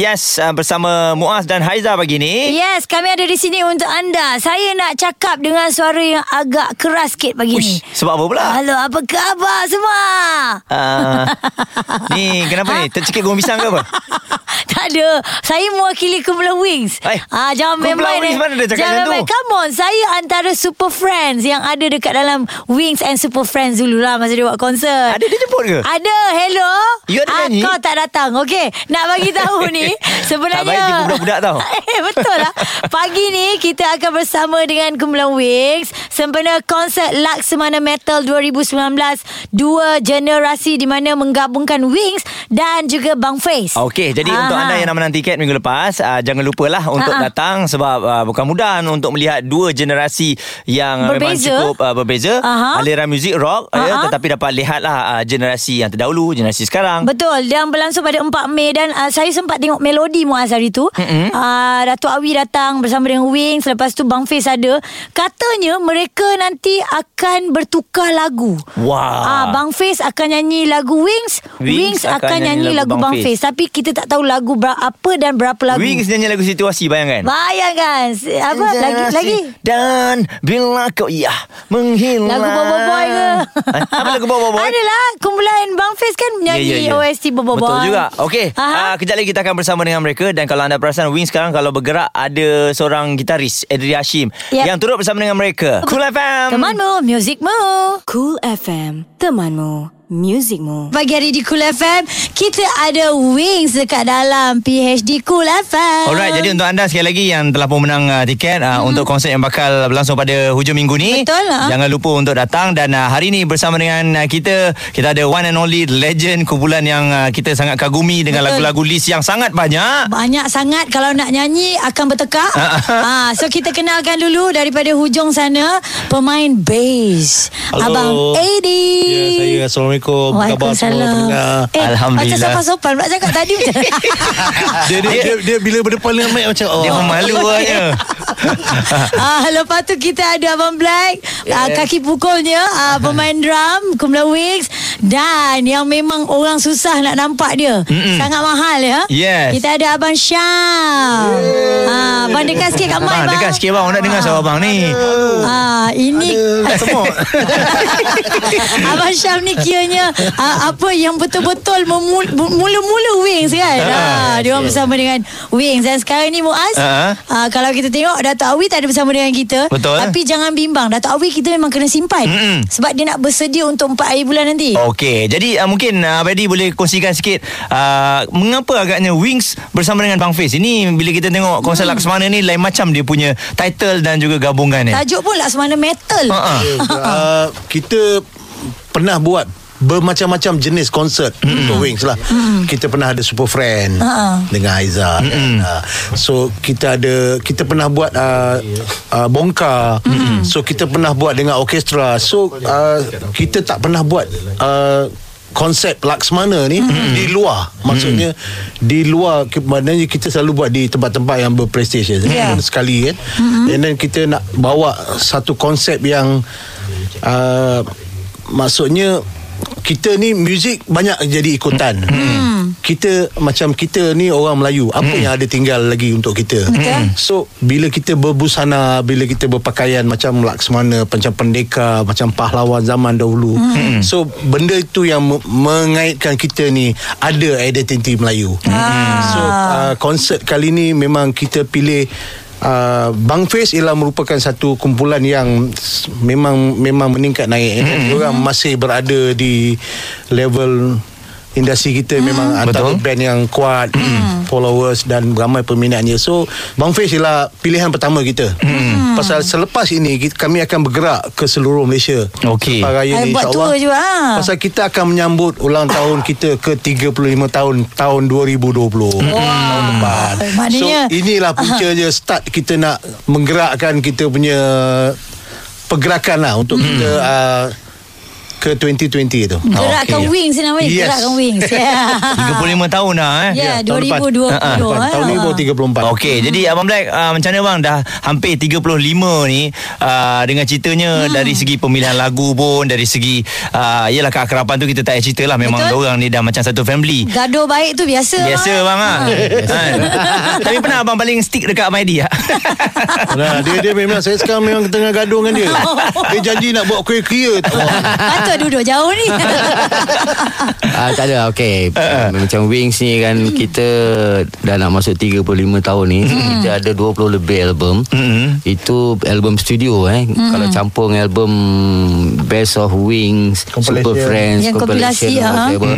Yes, uh, bersama Muaz dan Haiza pagi ni. Yes, kami ada di sini untuk anda. Saya nak cakap dengan suara yang agak keras sikit pagi ni. Uish, sebab apa pula? Halo, apa khabar semua? Uh, ni kenapa ni? Tercekik gong pisang ke apa? tak ada. Saya mewakili Kumpulan Wings. Ah, jangan Kumpulan main-main. Wings eh. mana ada cakap jangan macam tu? main. Come on, saya antara super friends yang ada dekat dalam Wings and Super Friends dulu lah masa dia buat konsert. Ada dia jemput ke? Ada, hello. You ada ah, nyanyi? Kau tak datang. Okey, nak bagi tahu ni sebenarnya Tak baik tipu budak-budak tau. Eh, Betul lah Pagi ni Kita akan bersama Dengan Kumpulan Wings Sempena konsert Laksamana Metal 2019 Dua generasi Di mana menggabungkan Wings Dan juga Bang Face Okey, jadi Aha. untuk anda yang nak menang tiket minggu lepas, uh, jangan lupalah untuk Ha-ha. datang sebab uh, bukan mudah untuk melihat dua generasi yang uh, memang Berbeza. cukup uh, berbeza. Aha. Aliran muzik rock ya, Ha-ha. tetapi dapat lihatlah uh, generasi yang terdahulu, generasi sekarang. Betul Dan berlangsung pada 4 Mei Dan uh, saya sempat tengok melodi Muaz hari tu mm-hmm. uh, Datuk Awi datang Bersama dengan Wings Lepas tu Bang Fiz ada Katanya mereka nanti Akan bertukar lagu Wah. Ah, Bang Fiz akan nyanyi lagu Wings Wings, akan, nyanyi, lagu, Bang Fiz Tapi kita tak tahu lagu ber- apa dan berapa lagu Wings nyanyi lagu situasi bayangkan. Bayangkan Apa lagi lagi Dan bila kau ya menghilang. Lagu Bobo Boy ke? Eh, Apa lagu Bobo Boy? Adalah kumpulan Bang Fiz kan nyanyi Ya, ya, ya. OST Bobo Boy. Betul juga Okey uh, Kejap lagi kita akan bersama dengan mereka. Dan kalau anda perasan Wings sekarang Kalau bergerak Ada seorang gitaris Edri Hashim Yep. Yang turut bersama dengan mereka. Cool FM Temanmu, muzikmu. Cool FM, temanmu, muzikmu. Pagi hari di Cool FM Kita ada Wings dekat dalam PHD Cool FM Alright, jadi untuk anda sekali lagi yang telah pun menang uh, tiket uh, untuk konsert yang bakal berlangsung pada hujung minggu ni. Betul, ha? Jangan lupa untuk datang dan uh, hari ni bersama dengan uh, kita kita ada one and only legend kumpulan yang uh, kita sangat kagumi dengan Betul. lagu-lagu list yang sangat banyak. Banyak sangat Kalau nak nyanyi Akan bertekak ha, So kita kenalkan dulu Daripada hujung sana Pemain bass Halo. Abang Adi Ya, saya Assalamualaikum. Apa khabar semua Waalaikumsalam pendengar? Eh Alhamdulillah. macam sopan-sopan Pula cakap tadi macam Dia, dia, dia, dia, bila berdepan dengan mic macam oh. Dia pemalu aja. ah, Lepas tu kita ada Abang Black ah, Kaki pukulnya ah, Pemain drum Kumpulan Wings Dan yang memang Orang susah nak nampak dia Mm-mm. Sangat mahal ya Yes. Kita ada Abang Syam ah, Abang dekat sikit kat mic Bang, bang dekat sikit bang. Orang nak dengar suara abang ni. Ah, ini Semua. Abang Syam ni kiranya ah, apa yang betul-betul memul- mula-mula Wings kan. Ah, dia orang bersama dengan Wings dan sekarang ni Muaz. Ah. ah, kalau kita tengok Datuk Awi tak ada bersama dengan kita. Betul. Tapi jangan bimbang. Datuk Awi kita memang kena simpan. Mm-mm. Sebab dia nak bersedia untuk 4 hari bulan nanti. Okey, jadi uh, mungkin uh, Abadi boleh kongsikan sikit uh, mengapa agaknya Wings bersama dengan Bang Fiz. Ini bila kita tengok konsert Hmm. Laksamana ni lain macam dia punya title dan juga gabungan ni. Tajuk pun Laksamana Metal. Ha-ha. uh, kita pernah buat bermacam-macam jenis konsert mm. untuk Wings lah. Mm. Kita pernah ada Super Friend Ha-ha. dengan Aiza. Mm. Uh, so kita ada kita pernah buat uh, uh, bongkar. Mm. So kita pernah buat dengan orkestra. So uh, kita tak pernah buat uh, konsep Laksmana ni mm. di luar maksudnya mm. di luar maknanya kita selalu buat di tempat-tempat yang berprestij Yeah. sekali kan mm-hmm. and then kita nak bawa satu konsep yang uh, maksudnya kita ni muzik banyak jadi ikutan. Hmm. Kita macam kita ni orang Melayu, apa hmm. yang ada tinggal lagi untuk kita? Betul. So bila kita berbusana, bila kita berpakaian macam Laksmana, macam pendekar, macam pahlawan zaman dahulu. Hmm. So benda itu yang me- mengaitkan kita ni ada identiti Melayu. Hmm. So uh, konsert kali ni memang kita pilih Uh, Bang Fiz ialah merupakan satu kumpulan yang memang memang meningkat naik. Mm-hmm. Orang masih berada di level industri kita mm. memang antara Betul. band yang kuat, mm. followers dan ramai peminatnya. So Bang Fiz ialah pilihan pertama kita. Mm. Pasal selepas ini kita, kami akan bergerak ke seluruh Malaysia. Okey. Selepas raya ni buat insyaAllah. tour juga, ha? Pasal kita akan menyambut ulang tahun kita ke 35 tahun tahun 2020. Tahun depan. Maknanya- So inilah puncanya start kita nak menggerakkan kita punya pergerakan lah untuk kita uh, ke 2020 tu. Gerakkan okey. wings ni namanya Yes. Gerakkan wings yeah. 35 tahun dah eh. Ya, tahun lepas. 2020 Ha, ha. eh. Tahun ni baru 34. Okey, jadi Abang Black uh, macam mana bang dah hampir 35 ni uh, dengan ceritanya hmm. dari segi pemilihan lagu pun dari segi uh, yalah keakraban tu kita tak payah cerita lah memang Betul. orang ni dah macam satu family. Gaduh baik tu biasa Biasa bang ah. Kan? Tapi pernah abang paling stick dekat Maidi ah. Nah, dia dia memang saya sekarang memang tengah gaduh dengan dia. Dia janji nak buat kuih clear tu. Patut duduk jauh ni Ah tak ada okey. Macam Wings ni kan kita dah nak masuk 35 tahun ni. Kita ada 20 lebih album. Mm-mm. Itu album studio eh. Kalau campur dengan album Best of Wings. Super Friends, Yang kompilasi, compilation, ha. whatever.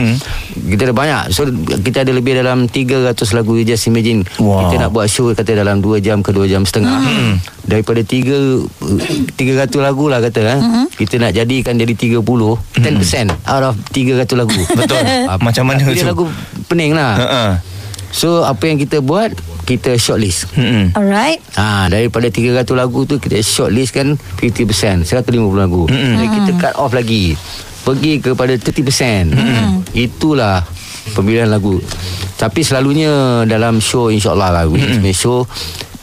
Kita ada banyak. So kita ada lebih dalam 300 lagu You just imagine. Wow. Kita nak buat show kata dalam 2 jam ke 2 jam setengah. Daripada 3 300 lagu lah kata eh. Kita nak jadikan jadi 30 10% out of 300 lagu. Betul. Ah, Macam mana dia tu? lagu pening lah. Ha. So apa yang kita buat Kita shortlist Hmm. Alright Ha, daripada 300 lagu tu kita shortlist kan 50% 150 lagu. Mm-hmm. Jadi kita cut off lagi. Pergi kepada 30%. Mm-hmm. Itulah pemilihan lagu. Tapi selalunya dalam show insya-Allah lah mm-hmm. show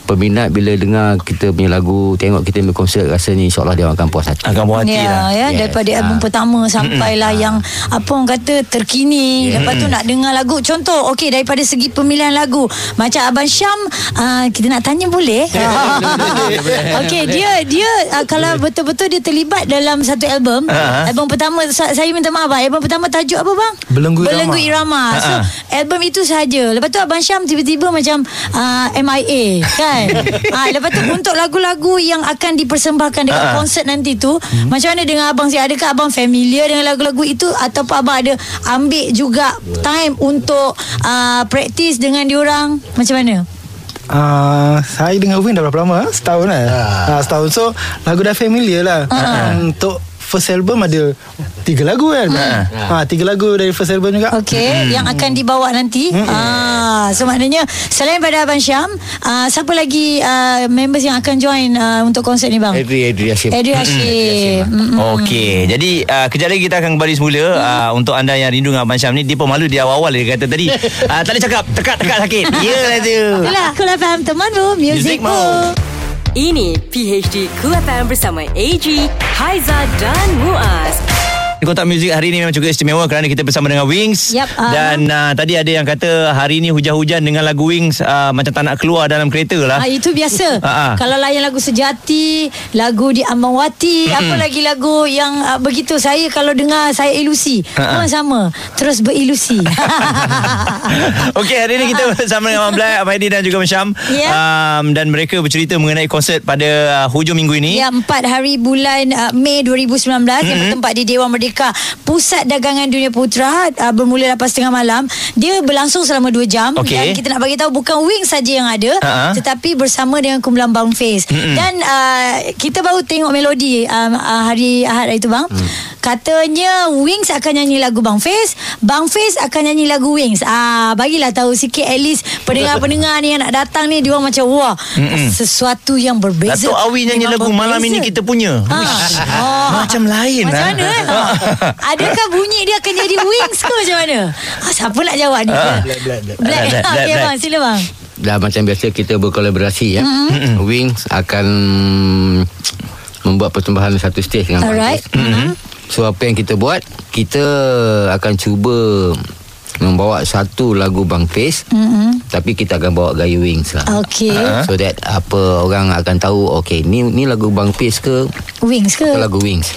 peminat bila dengar kita punya lagu, tengok kita punya konsert rasanya insya-Allah dia akan puas hati. Akan buat hati ya, lah. ya, Yes. daripada album Ah. pertama sampailah yang apa orang kata terkini. Lepas tu nak dengar lagu. Contoh, okey daripada segi pemilihan lagu. Macam Abang Syam, uh, kita nak tanya boleh? okey, dia dia uh, kalau betul-betul dia terlibat dalam satu album. Ah. Album pertama sa- saya minta maaf bang. Album pertama tajuk apa bang? Belenggu Irama. Belenggu Irama. So, Ah. album itu sahaja. Lepas tu Abang Syam tiba-tiba macam uh, MIA kan. Ah, lepas tu untuk lagu-lagu yang akan dipersembahkan dekat Ah. konsert nanti tu, macam mana dengan abang saya? Adakah abang familiar dengan lagu-lagu itu ataupun abang ada ambil juga time untuk uh, praktis dengan diorang? Macam mana? Uh, saya dengan Win dah berapa lama? Setahun lah. Ah. setahun. So, lagu dah familiar lah. Uh. Untuk first album ada tiga lagu kan. Ha, tiga lagu dari first album juga. Okey, Hmm. yang akan dibawa nanti. Ah, so maknanya selain pada abang Syam, uh, siapa lagi uh, members yang akan join uh, untuk konsert ni bang? Adri Adri Hashim. Edri Hashim. Mm-mm. Okey, jadi uh, kejap lagi kita akan kembali semula uh, untuk anda yang rindu dengan Abang Syam ni dia pemalu di awal-awal dia kata tadi. Uh, tak boleh cakap tekak-tekak sakit. Yalah tu. Itulah Cool FM teman bu Music, Music. Ini PHD Cool FM bersama AG, Haiza dan Muaz. Kotak muzik hari ini memang cukup istimewa kerana kita bersama dengan Wings. Yap, ah. Dan uh, tadi ada yang kata hari ini hujan-hujan dengan lagu Wings uh, macam tak nak keluar dalam kereta lah. Ah, itu biasa. Ah. Kalau layan lagu Sejati, lagu di Ambawati, apa lagi lagu yang uh, begitu saya kalau dengar saya ilusi. Ah, ah. Pun sama. Terus berilusi. Okey, hari ini kita bersama dengan Abang Black, Abang Aidi dan juga Abang Syam. Ya. Um, dan mereka bercerita mengenai konsert pada uh, hujung minggu ini. Ya, 4 hari bulan uh, Mei 2019 mm-hmm. yang bertempat di Dewan Merdeka, Pusat Dagangan Dunia Putra uh, bermula 8.30 malam. Dia berlangsung selama 2 jam Okey. dan kita nak bagi tahu bukan wing saja yang ada Ha-ha. tetapi bersama dengan kumpulan Bang Face. Mm-hmm. Dan uh, kita baru tengok melodi um, uh, hari Ahad itu bang. Mm. Katanya Wings akan nyanyi lagu Bang Face, Bang Face akan nyanyi lagu Wings. Ah, bagilah tahu sikit at least pendengar-pendengar ni yang nak datang ni dia orang macam wah, Mm-mm. sesuatu yang berbeza. Datuk Awi nyanyi lagu malam berbeza. ini kita punya. Ha. Oh. Macam lain Macam lah. mana eh? Adakah bunyi dia akan jadi wings ke macam mana? Ah, siapa nak jawab ni? Ah. Black, black, Black, black, Okey black. bang, sila bang. Dah macam biasa kita berkolaborasi ya. Mm-hmm. Wings akan membuat persembahan satu stage dengan Alright. Mm-hmm. So apa yang kita buat, kita akan cuba membawa satu lagu Bang Face Mm-mm. tapi kita akan bawa gaya Wings lah. Okey. So that apa orang akan tahu okay ni ni lagu Bang Face ke Wings ke? atau lagu Wings.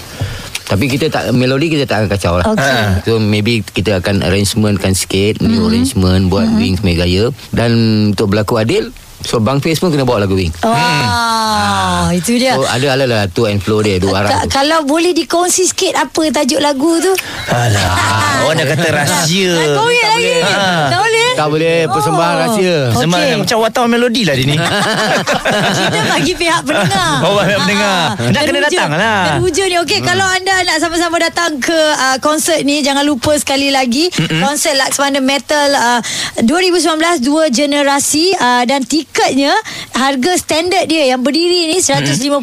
Tapi kita tak melodi kita tak akan kacau lah. Okey. So maybe kita akan arrangementkan sikit, mm-hmm. new arrangement buat mm-hmm. Wings punya gaya dan untuk berlaku adil So Bang Face pun kena bawa lagu Wings. Wah, itu dia. So ada ala lah tu and flow dia dua arah. Ka- kalau boleh dikongsi sikit apa tajuk lagu tu? Alah, orang dah kata rahsia. Nak kongsi lagi. Ha. Tak boleh? Tak boleh persembahan Oh. rahsia. Sembang Okey. macam wartawan melodi lah dia ni. Kita bagi pihak pendengar. Oh, pihak pendengar. Ah, Nak kena datang lah. Teruja ni. Okey, kalau anda nak sama-sama datang ke uh, konsert ni, jangan lupa sekali lagi. Konsert Laksmana Metal uh, 2019, dua generasi uh, dan tiket dekatnya harga standard dia yang berdiri ni 150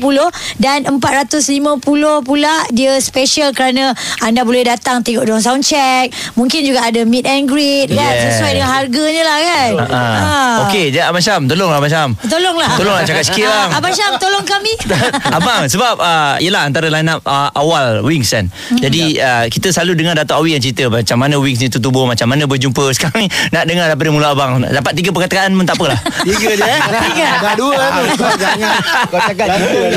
dan 450 pula dia special kerana anda boleh datang tengok dia sound check. Mungkin juga ada meet and greet kan sesuai dengan harganya lah kan. Ha. Okey, jap Abang Syam, tolonglah Abang Syam. Tolonglah. Tolonglah cakap sikit bang. Ah, Abang Syam tolong kami. Abang sebab uh, Yelah antara line up uh, Awal Wings kan Jadi uh, Kita selalu dengar Dato' Awi yang cerita Macam mana Wings ni tertubuh Macam mana berjumpa Sekarang ni Nak dengar daripada mulut abang Dapat tiga perkataan pun tak apalah Tiga je eh? Dah dua lah tu. Jangan. Kau cakap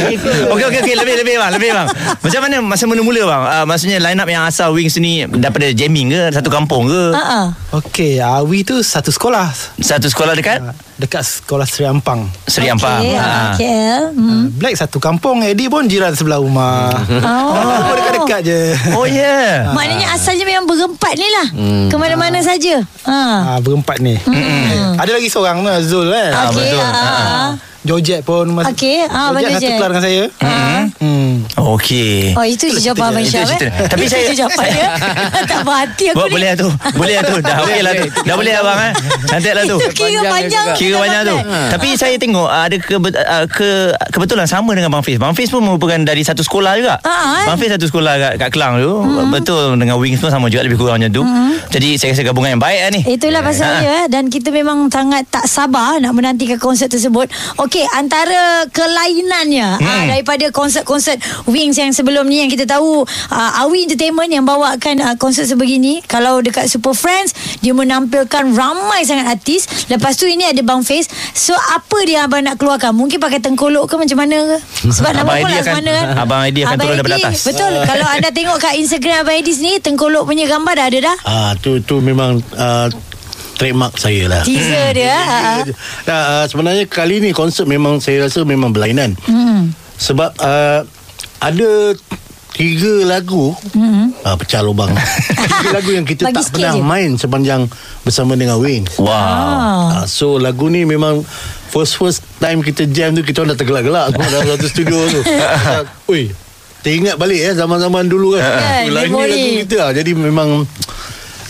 gitu. Okey okey okey. Lebih lebih bang. Lebih bang. Macam mana masa mula-mula bang? Uh, maksudnya line up yang asal Wings ni daripada jamming ke? Satu kampung ke? Ha ah. Okey Awi tu satu sekolah. Satu sekolah dekat? Ah, Dekat sekolah Seri Ampang Seri Ampang. Okay, Ha. KL. Hmm. Black satu kampung Eddie pun jiran sebelah rumah Oh. Semua dekat-dekat je Oh ya. Yeah. Maknanya asalnya memang berempat ni lah Ke mana-mana saja ha. Ah, berempat ni. Hmm. Ada lagi seorang tu Zul kan. Ah, Okey, betul. ah, ah, ah. Jojet pun mas- Okey, ah, Jojet Abang satu Jojet. kelas dengan saya. Ah. Hmm. Okey. Oh itu je jawapan Abang Itu cerita. eh Tapi saya- Itu jawapan dia Tak berhati aku Bo- ni boleh lah tu. Boleh lah tu. Dah okey lah tu. Dah boleh abang eh. Cantik lah tu. Itu kira Panjang panjang juga. Kira banyak tu Tapi saya tengok ah, Ada ke, uh, ke, kebetulan sama dengan Bang Fiz Bang Fiz pun merupakan Dari satu sekolah juga Ah, eh? Bang Fiz satu sekolah kat, kat Kelang tu Betul dengan Wings pun sama juga Lebih kurang macam tu Jadi saya rasa gabungan yang baik lah ni Itulah pasal Ah. dia eh. Dan kita memang sangat tak sabar Nak menantikan konsert tersebut Okey Antara kelainannya hmm. ah, Daripada konsert-konsert Wings yang sebelum ni Yang kita tahu ah, Awi Entertainment yang bawakan ah, konsert sebegini Kalau dekat Super Friends Dia menampilkan ramai sangat artis. Lepas tu ini ada Bang Face So apa dia abang nak keluarkan? Mungkin pakai tengkolok ke macam mana ke? Sebab nama pun lah kan Abang Eddie akan turun daripada atas. Betul. Kalau anda tengok kat Instagram Abang Eddie ni Tengkolok punya gambar dah ada dah? Ah tu tu memang uh, trademark saya lah. Teaser dia ah, ah. Nah, uh, sebenarnya kali ni konsert memang saya rasa memang berlainan. Hmm. Sebab uh, ada tiga lagu uh, pecah lubang. tiga lagu yang kita Bagi tak pernah je. main sepanjang bersama dengan Wings. Wow Ah. Uh, so lagu ni memang first first time kita jam tu kita orang dah tergelak-gelak semua dalam satu studio tu. Ui, teringat balik ya zaman-zaman dulu kan. Kan, Ui, lain ni memori. lagu kita lah. Jadi memang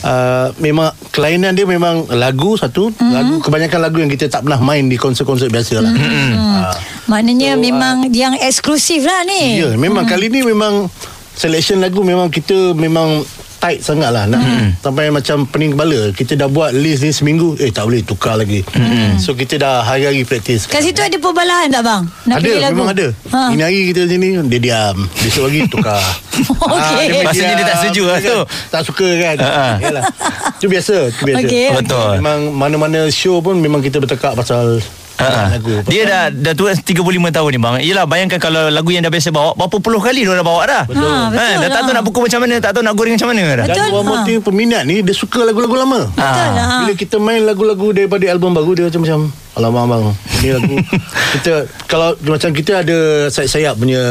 Uh, memang kelainan dia memang lagu satu mm-hmm. lagu kebanyakan lagu yang kita tak pernah main di konsert-konsert biasa lah. Mm-hmm. Uh, Maknanya memang yang eksklusif lah ni. ya, memang kali ni memang selection lagu memang kita memang tight sangat lah nak sampai macam pening kepala kita dah buat list ni seminggu eh tak boleh tukar lagi so kita dah hari-hari praktis Kat situ ada perbalahan tak bang? Nak ada lagu? memang ada Ha. ini hari kita sini dia diam besok lagi tukar Okey. dia Maksudnya dia tak setuju lah tu. tak suka kan Ha. Yalah. itu biasa itu biasa Okey. Betul. memang mana-mana show pun memang kita bertekak pasal Ha. lagu Dia dah dah tua 35 tahun ni bang. Yelah bayangkan kalau lagu yang dah biasa bawa berapa puluh kali dia dah bawa dah. Betul. Ha, betul dah tak tahu lah. nak pukul macam mana, tak tahu nak goreng macam mana dah. Betul. Dan more Ha. peminat ni Dia suka lagu-lagu lama Betul lah. Bila kita main lagu-lagu Daripada album baru Dia macam-macam Alamak abang Ni lagu Kita Kalau macam kita ada Sayap-sayap punya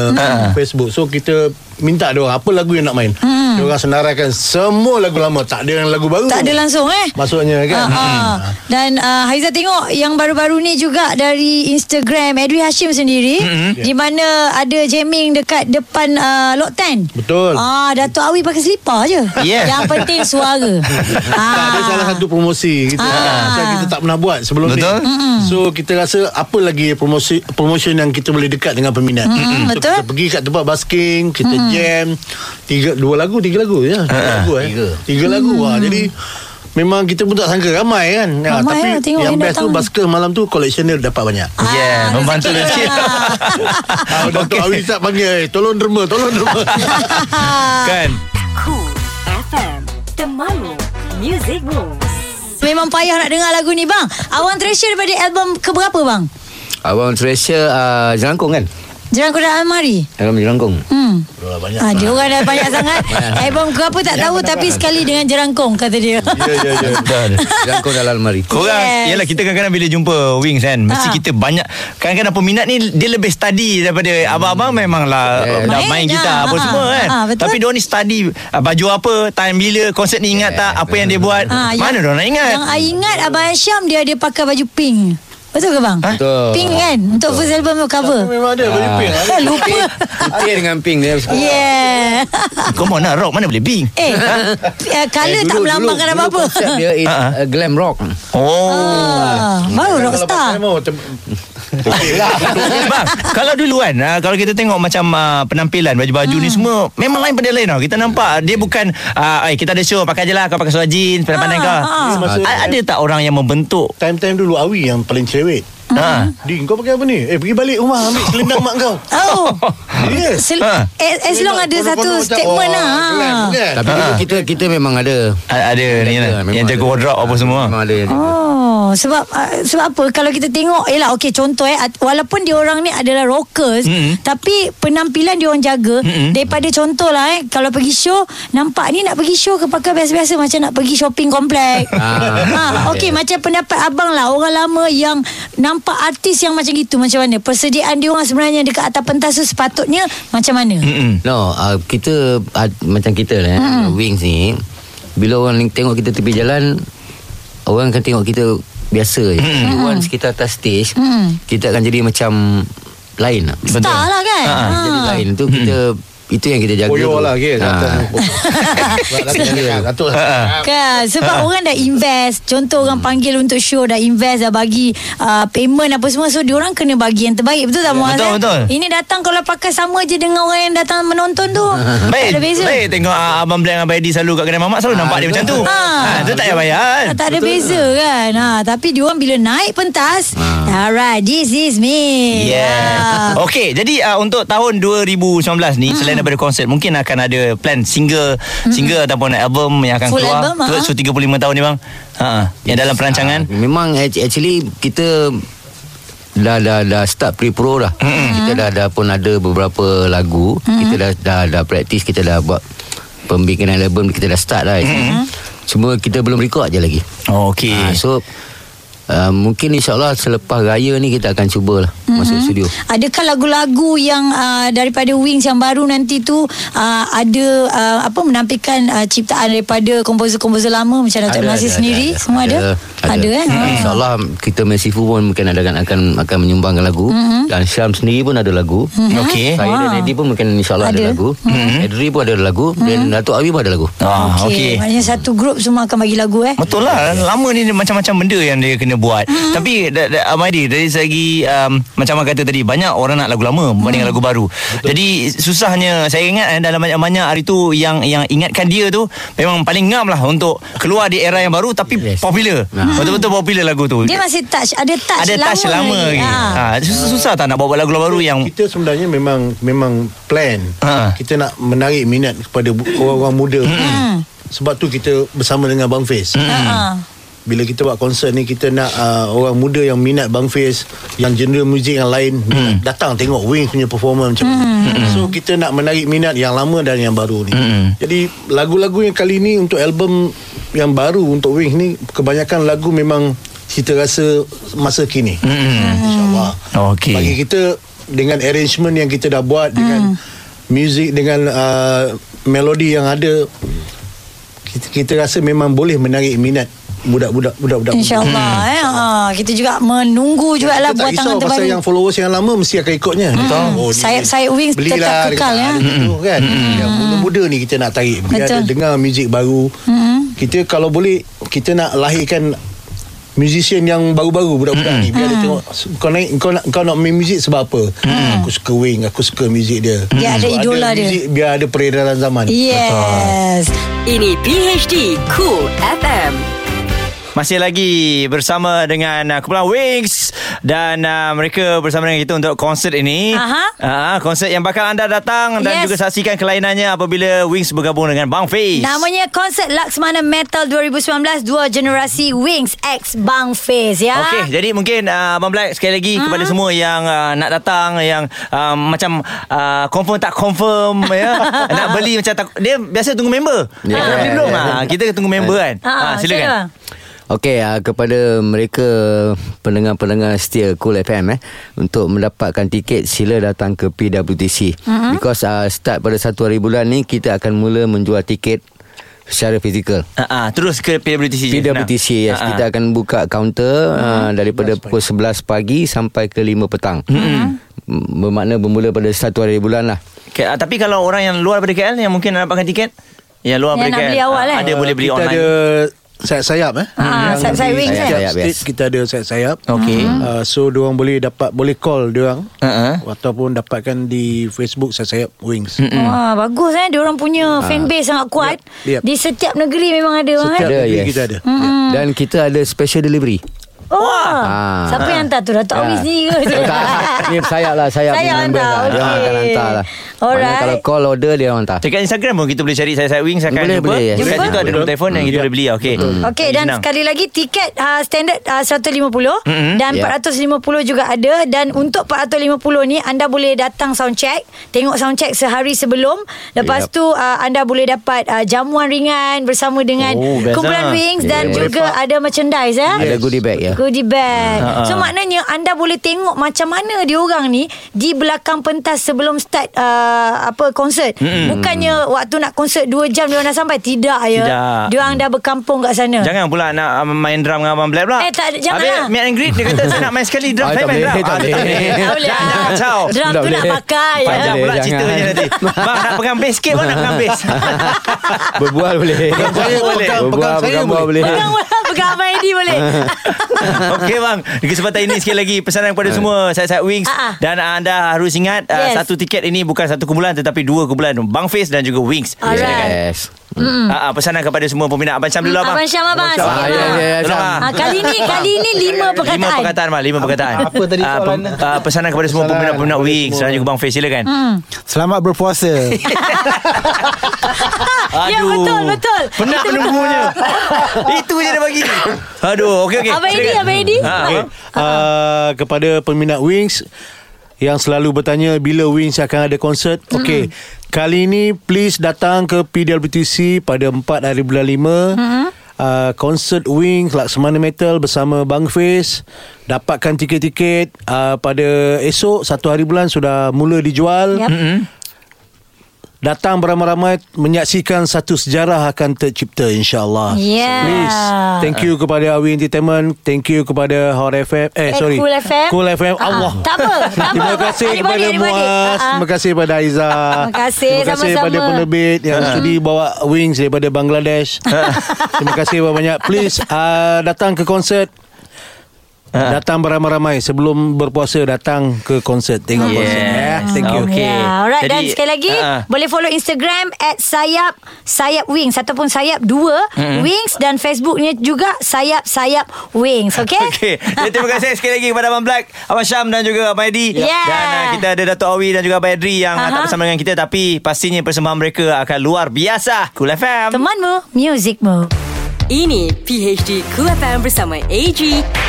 Facebook So kita Minta dia orang Apa lagu yang nak main hmm. Dia orang senaraikan Semua lagu lama Tak ada yang lagu baru Tak ada langsung eh? Maksudnya kan Ha, ha. Dan uh, Haiza tengok yang baru-baru ni juga dari Instagram Edwi Hashim sendiri Mm-hmm. di mana ada jamming dekat depan uh, Lot 10. Betul. Ah Datuk Awi pakai selipar je. Yeah. Yang penting suara. Tak ada salah satu promosi kita, Ah. Macam kita tak pernah buat sebelum Betul. ni So kita rasa Apa lagi promosi Promotion yang kita boleh dekat Dengan peminat so, betul. Kita pergi kat tempat basking Kita jam tiga Dua lagu Tiga lagu ya Tiga lagu eh Tiga. Tiga lagu Wah, Jadi Memang kita pun tak sangka Ramai kan Ya, Ramai Tapi lah, tengok yang yang best tu. Basker malam tu Collection dia dapat banyak Yeah, Ah, membantu rezeki rezeki. dia. Ah, Datuk Awi tak panggil eh, Tolong derma Tolong derma kan. Cool FM Temanmu Music Rules Memang payah nak dengar lagu ni bang. Awang Treasure daripada album keberapa bang? Abang Treasure uh, Jelangkung kan Kau dah almari. Dalam Jelangkung Hmm. Dah banyak Ah, dia orang dah banyak sangat. Album ke apa tak tahu tapi sekali dengan jerangkong kata dia. Ya ya ya Betul. Jelangkung dalam almari Korang Yes. Yelah kita kadang-kadang Bila jumpa Wings kan Mesti Ha. kita banyak Kadang-kadang peminat ni Dia lebih study Daripada Abang-abang memang lah Yes. Dah Main gitar Apa Ha. semua kan Ha, betul. Tapi diorang ni study Baju apa Time bila Konsert ni ingat tak Apa yang dia buat Ah, Mana diorang nak ingat Yang I ingat Abang Syam dia ada pakai baju pink. Betul ke bang? Betul. Pink kan? Untuk first album cover. Memang ada? Bagi pink. Kan lupa. Putih dengan pink dia. Yeah. Come on lah rock. Mana boleh bing Eh uh, Colour Eh, tak dulu- melambangkan dulu- apa-apa. dulu konsep dia is Ha, ha. uh, glam rock. Oh. Ah, Baru rockstar bang, kalau dulu kan uh, kalau kita tengok macam uh, penampilan baju-baju Hmm. ni semua memang lain pada lain tau. Kita nampak dia bukan uh, eh kita ada show pakai je lah kau pakai seluar jeans pandai-pandai Ah, kau. ah. Masa- A- ada tak orang yang membentuk? Time-time dulu Awi yang paling cerewet Ha. Din kau pakai apa ni Eh pergi balik rumah Ambil selendang mak kau Oh Yes Sel- Ha. as, as long ada satu statement oh, lah kan? Tapi dulu kita kita memang ada A- Ada ni lah yang jaga ada. wardrobe apa semua. Memang ada jaga. Oh, sebab uh, sebab apa kalau kita tengok yalah okey contoh eh walaupun dia orang ni adalah rockers Mm-mm. tapi penampilan dia orang jaga Mm-mm. daripada contoh lah eh kalau pergi show nampak ni nak pergi show ke pakai biasa-biasa macam nak pergi shopping komplek. Ah. ha okey macam pendapat abang lah orang lama yang nampak artis yang macam gitu macam mana persediaan dia orang sebenarnya dekat atas pentas tu sepatutnya macam mana? Mm-mm. No, uh, kita uh, macam kita lah, mm. Wings ni bila orang tengok kita tepi jalan, orang akan tengok kita biasa je. Mm. Once kita atas stage, Mm. kita akan jadi macam lain lah. Star lah kan? Ha, Ha. Jadi lain tu kita itu yang kita jaga. Koyo tu. lah ke Ha. Datuk Kan sebab orang dah invest contoh orang panggil untuk show dah invest dah bagi uh, payment apa semua so diorang kena bagi yang terbaik betul tak Muaz Betul, eh? betul. ini datang kalau pakai sama je dengan orang yang datang menonton tu tak Baik, ada beza baik tengok uh, Abang dengan Abang Eddie selalu kat kedai mamak selalu nampak dia macam tu. Ha. Ha, tu tak payah bayar. kan? Ah, tak ada beza kan ha, Tapi diorang bila naik pentas Alright This is me Yeah. Ah. Okey, jadi uh, untuk tahun 2019 ni Hmm. selain daripada konsert mungkin akan ada plan single single ataupun album yang akan Full keluar album, ah. so 35 tahun ni bang. Ha, yang dalam perancangan. Ah, memang act- actually kita dah dah dah start pre-pro dah. Mm-hmm. Kita dah dah pun ada beberapa lagu. Mm-hmm. Kita dah dah dah practice, kita dah buat pembikinan album kita dah start dah. Mm-hmm. Cuma kita belum record je lagi. Oh, okey. Ah, so uh, mungkin insyaallah selepas raya ni kita akan cubalah mm-hmm. masuk studio. Adakah lagu-lagu yang uh, daripada Wings yang baru nanti tu uh, ada uh, apa menampilkan uh, ciptaan daripada komposer-komposer lama macam Datuk Ada, Nasir ada, sendiri ada, semua ada? Ada, eh? Hmm. Ha. InsyaAllah kita Merciful pun mungkin ada akan akan, akan menyumbangkan lagu. Mm-hmm. Dan Syam sendiri pun ada lagu. Mm-hmm. Okey. Saya dan. Eddie pun mungkin insyaAllah ada, Ada. lagu. Mm-hmm. Edri pun ada lagu. Mm-hmm. Dan Datuk Awi pun ada lagu. Ah, okey. Okey. Maknanya satu grup semua akan bagi lagu eh. Betul lah Lama ni macam-macam benda Yang dia kena buat hmm. Tapi da, da, Abang Adi Dari segi um, Macam abang kata tadi Banyak orang nak lagu lama Berbanding lagu baru Betul. Jadi susahnya Saya ingat eh, Dalam banyak-banyak hari tu Yang yang ingatkan dia tu Memang paling ngam lah Untuk keluar di era yang baru Tapi yes. Popular Ah. Betul-betul popular lagu tu Dia masih touch Ada touch Ada lama touch lama lagi, Ha. Ha, susah, susah tak nak bawa lagu baru yang Kita sebenarnya memang Memang plan Ha. Kita nak menarik minat Kepada orang-orang muda Sebab tu kita Bersama dengan Bang Fiz Ha. Bila kita buat konsert ni Kita nak uh, Orang muda yang minat Bang Fiz Yang genre muzik yang lain Hmm. Datang tengok Wings punya performance macam ni. So kita nak menarik minat Yang lama dan yang baru ni. Hmm. Jadi lagu-lagu yang kali ni Untuk album Yang baru Untuk Wings ni Kebanyakan lagu memang Cita rasa Masa kini. InsyaAllah. Okey. Bagi kita Dengan arrangement yang kita dah buat Dengan Music Dengan uh, Melodi yang ada kita, kita rasa memang boleh menarik minat budak-budak budak-budak. InsyaAllah eh. Ha. Kita juga menunggu jugalah Kita tak buat tangan pasal terbaru. yang followers yang lama mesti akan ikutnya. Betul. ni Sayap-sayap Wings belilah tetap dia kekal, ya. dia gitu kan. Yang muda-muda ni kita nak tarik. Biar Betul. dia dengar muzik baru. Kita kalau boleh kita nak lahirkan musician yang baru-baru budak-budak ni biar dia tengok kau naik kau nak kau nak main muzik sebab apa aku suka Wing aku suka muzik dia Dia ada So, idola dia. muzik, biar ada peredaran zaman Yes. Ini PHD Cool FM. Masih lagi bersama dengan uh, Kumpulan Wings dan uh, mereka bersama dengan kita untuk konsert ini. Aha. Uh, konsert yang bakal anda datang dan Yes. juga saksikan kelainannya apabila Wings bergabung dengan Bang Face. Namanya konsert Laksmana Metal 2019 Dua generasi Wings X Bang Face ya. Okey, jadi mungkin uh, Abang Black sekali lagi uh-huh. kepada semua yang uh, nak datang yang uh, macam uh, confirm tak confirm ya. nak beli macam tak dia biasa tunggu member. Ya. Yeah. Tapi belum ah. Kita tunggu member kan. Ha, Ah, silakan. silakan. Okey, uh, kepada mereka pendengar-pendengar setia Cool FM eh untuk mendapatkan tiket sila datang ke PWTC. Uh-huh. Because uh, start pada satu hari bulan ni kita akan mula menjual tiket secara fizikal. Ah, ah, terus ke PWTC. PWTC senang. yes, ah. kita akan buka kaunter uh, daripada pukul 11 pagi sampai ke 5 petang. Mm-hmm. Bermakna bermula pada 1 hari bulan lah. Okay, ah, tapi kalau orang yang luar daripada KL yang mungkin nak dapatkan tiket, yang luar Yang daripada nak KL, beli awal, ah, eh? ada boleh beli kita online. ada sayap-sayap eh. Ah, sayap-sayap wings, setiap eh? Sayap-sayap, state yes. kita ada sayap-sayap. Okey. Uh, so diorang boleh dapat boleh call diorang Uh-uh. ataupun dapatkan di Facebook sayap-sayap wings. Wah, bagus eh. Dia orang punya fan base sangat kuat. Yep, yep. Di setiap negeri memang ada orang Setiap eh. Negeri yes. kita ada. Dan kita ada special delivery. Oh. Ah. Siapa yang hantar tu? Datuk Awi sendiri ke? Tak. Ni sayap lah Sayap Sayap member hantar, lah. Dia orang okey. akan hantar lah Alright. Kalau call order Dia orang hantar Dekat Instagram pun kita boleh cari saya saya wings akan Boleh, jumpa. boleh, yes. Dekat situ ada nombor telefon yang kita Ya. boleh beli. Okey. Okey dan sekali lagi tiket uh, standard uh, 150 Mm-mm. dan Ya. 450 juga ada dan untuk 450 ni anda boleh datang sound check, tengok sound check sehari sebelum. Lepas Yep. tu uh, anda boleh dapat uh, jamuan ringan bersama dengan Oh, kumpulan lah. Wings Ya, dan boleh juga ada merchandise ya. Ada goodie bag ya Goodie bag. Ha, ha. So maknanya anda boleh tengok macam mana diorang ni di belakang pentas sebelum start uh, apa konsert. Mm-mm. Bukannya waktu nak konsert 2 jam diorang dah sampai tidak ya. Tidak. Diorang dah berkampung kat sana. Jangan pula nak uh, main drum dengan Abang Black pula. Eh, tak ada, jangan Habis lah. meet and greet dia kata saya nak main sekali drum. Ah, saya tak main boleh, drum. tak Ah, boleh. Tak boleh. Jangan jangan kacau. Drum Tak tu nak boleh. pakai ya. Panjang pula ceritanya nanti. Bang nak pegang bass sikit bang nak pegang bass. Berbual boleh Pegang saya, Boleh. pegang, Berbual pegang saya boleh. boleh Pegang Abang Eddie boleh. Okey bang, di kesempatan ini sekali lagi pesanan kepada semua saya-saya Wings Ah, dan anda harus ingat uh, Yes. satu tiket ini bukan satu kumpulan tetapi dua kumpulan Bang Face dan juga Wings. Alright. Yes Mm. Uh, uh, pesanan kepada semua peminat Abang Syam dulu abang. Abang Syam abang. Syam. Ah, ya, ya, ya, ah. Kali ni kali ni lima perkataan. Lima perkataan bang, lima perkataan. Apa tadi Ah, soalan pem- dia? ah, pesanan kepada semua peminat-peminat Wings dan juga Bang Face silakan. Hmm. Selamat berpuasa. Ya betul betul. Penat menunggunya. Itu je dia bagi. Aduh, okey okey. Abang Eddie Silakan. Abang Eddie. Ah, Okay. Uh, kepada peminat Wings yang selalu bertanya bila Wings akan ada konsert. Okey. Kali ini please datang ke PWTC pada 4 hari bulan 5. Uh, konsert Wings Laksamana Metal bersama Bang Face dapatkan tiket-tiket uh, pada esok satu hari bulan sudah mula dijual Yap. Datang beramai-ramai menyaksikan satu sejarah akan tercipta insyaallah Yeah. please thank you kepada Awi Entertainment thank you kepada Hot FM eh, Eh, sorry Cool FM. Cool FM Ah, Allah tak apa, tak apa. terima kasih kepada. Muaz Ah, ah. terima kasih kepada Aiza Terima kasih, terima kasih sama-sama. kepada penerbit yang sudi bawa Wings daripada Bangladesh terima kasih banyak please uh, datang ke konsert Datang beramai-ramai sebelum berpuasa datang ke konsert tengok Yes. konsert ya. Thank you. Okey. Yeah, alright dan Jadi, sekali lagi ah. boleh follow Instagram at sayap sayap wings ataupun sayap 2 wings dan Facebooknya juga sayap sayap wings okey Okey. Jadi, terima kasih sekali lagi kepada Abang Black, Abang Syam dan juga Abang Edi. Yeah. Dan uh, kita ada Dato' Awi dan juga Abang Edri yang uh Aha. tak bersama dengan kita tapi pastinya persembahan mereka akan luar biasa. Cool FM. temanmu muzikmu Ini PHD Cool FM bersama AG,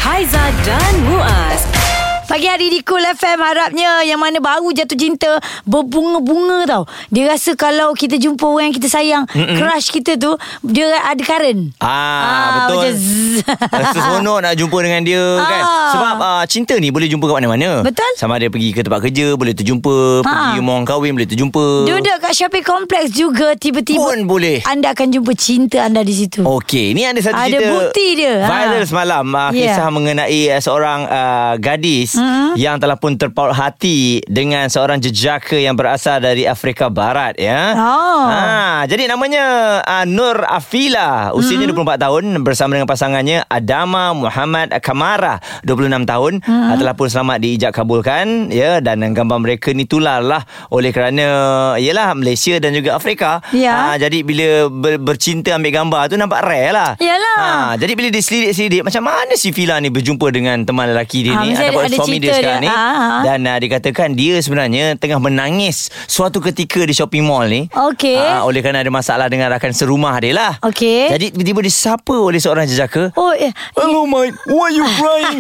Haiza dan Muaz. Pagi hari di Cool FM harapnya yang mana baru jatuh cinta berbunga-bunga tau. Dia rasa kalau kita jumpa orang yang kita sayang, Mm-mm. crush kita tu dia ada current. Ah, betul. Macam zzz. Rasa seronok nak jumpa dengan dia kan. Ah. Sebab uh, cinta ni boleh jumpa kat mana-mana. Betul. Sama ada pergi ke tempat kerja boleh terjumpa, Ah. pergi rumah orang kahwin boleh terjumpa. Duduk kat shopping complex juga tiba-tiba Pun boleh. Anda akan jumpa cinta anda di situ. Okey, ni ada satu Ada cerita bukti dia. Ha. Viral semalam uh, Ya. kisah mengenai uh, seorang uh, gadis Mhm. yang telah pun terpaut hati dengan seorang jejaka yang berasal dari Afrika Barat ya. Oh. Ha, jadi namanya uh, Nur Afila, usianya Mhm. 24 tahun bersama dengan pasangannya Adama Muhammad Kamara 26 tahun uh, telah pun selamat diijak kabulkan ya dan gambar mereka ni tularlah oleh kerana ialah Malaysia dan juga Afrika. Ya. Ah, jadi bila ber, bercinta ambil gambar tu nampak rare lah. Yalah. Ha, jadi bila diselidik-selidik macam mana si Fila ni berjumpa dengan teman lelaki dia Ah, ni ataupun ada- ada suami dia cerita sekarang dia. ni Ah, ah. dan uh, dikatakan dia sebenarnya tengah menangis suatu ketika di shopping mall ni. Okey. Ah, oleh kerana ada masalah dengan rakan serumah dia lah. Okey. Jadi tiba-tiba disapa oleh seorang jejaka. Oh, eh, Hello mate, why you crying?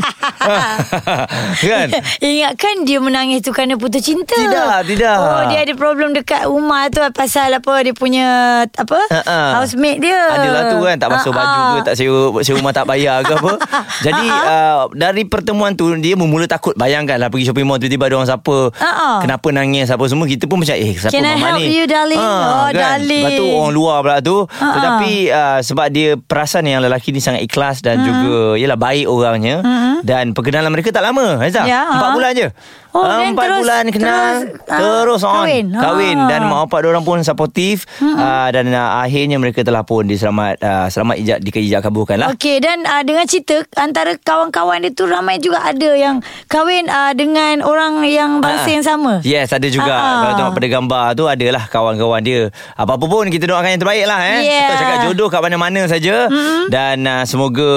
kan? Ingatkan dia menangis tu kerana putus cinta. Tidak, tidak. Oh, dia ada problem dekat rumah tu pasal apa dia punya apa? Ha-ha. Housemate dia. Adalah tu kan Tak basuh Ha-ha. baju ke Tak sewa, sewa rumah tak bayar ke apa Jadi uh, Dari pertemuan tu Dia bermula takut bayangkan lah pergi shopping mall tiba-tiba ada orang siapa Ha-ha. kenapa nangis apa semua kita pun macam eh siapa Can I mama help ni you, darling? Oh, darling. lepas tu orang luar pula tu Ha-ha. tetapi uh, sebab dia perasan yang lelaki ni sangat ikhlas dan Ha. juga yalah baik orangnya dan perkenalan mereka tak lama Aizah Ya, empat ha. bulan je Oh, Ah, then empat terus- bulan kenal terus, ah, terus on kahwin. kahwin Ah. dan mak bapak orang pun supportive uh, dan uh, akhirnya mereka telah pun diselamat uh, selamat ijab dikeijab kabulkan lah Okey dan uh, dengan cerita antara kawan-kawan dia tu ramai juga ada yang kahwin uh, dengan orang yang bangsa Ah, yang sama. Yes ada juga ah. Kalau tengok pada gambar tu Adalah kawan-kawan dia Apa-apa pun Kita doakan yang terbaik lah eh. Yeah. Kita cakap jodoh kat mana-mana saja mm-hmm. Dan uh, semoga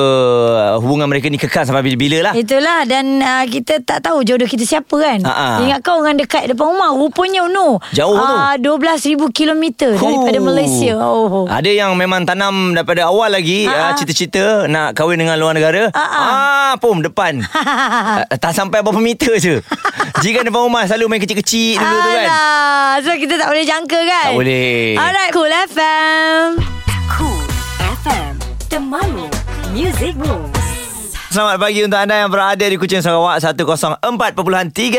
uh, Hubungan mereka ni kekal Sampai bila-bila lah Itulah dan uh, kita tak tahu jodoh kita siapa kan. Ha, ha. Ingat kau orang dekat depan rumah rupanya no. Jauh tu. Ah 12,000 kilometer daripada. Malaysia. Oh. Ada yang memang tanam Daripada awal lagi uh, Cita-cita Nak kahwin dengan luar negara Ah, ah. ah, Pum depan uh, Tak sampai berapa meter je Jika depan rumah Selalu main kecil-kecil dulu tu kan Alah, so kita tak boleh jangka kan? Tak boleh. Alright, Cool FM. Cool FM Temanmu Music Moves Selamat pagi untuk anda yang berada di Kuching Sarawak 104.3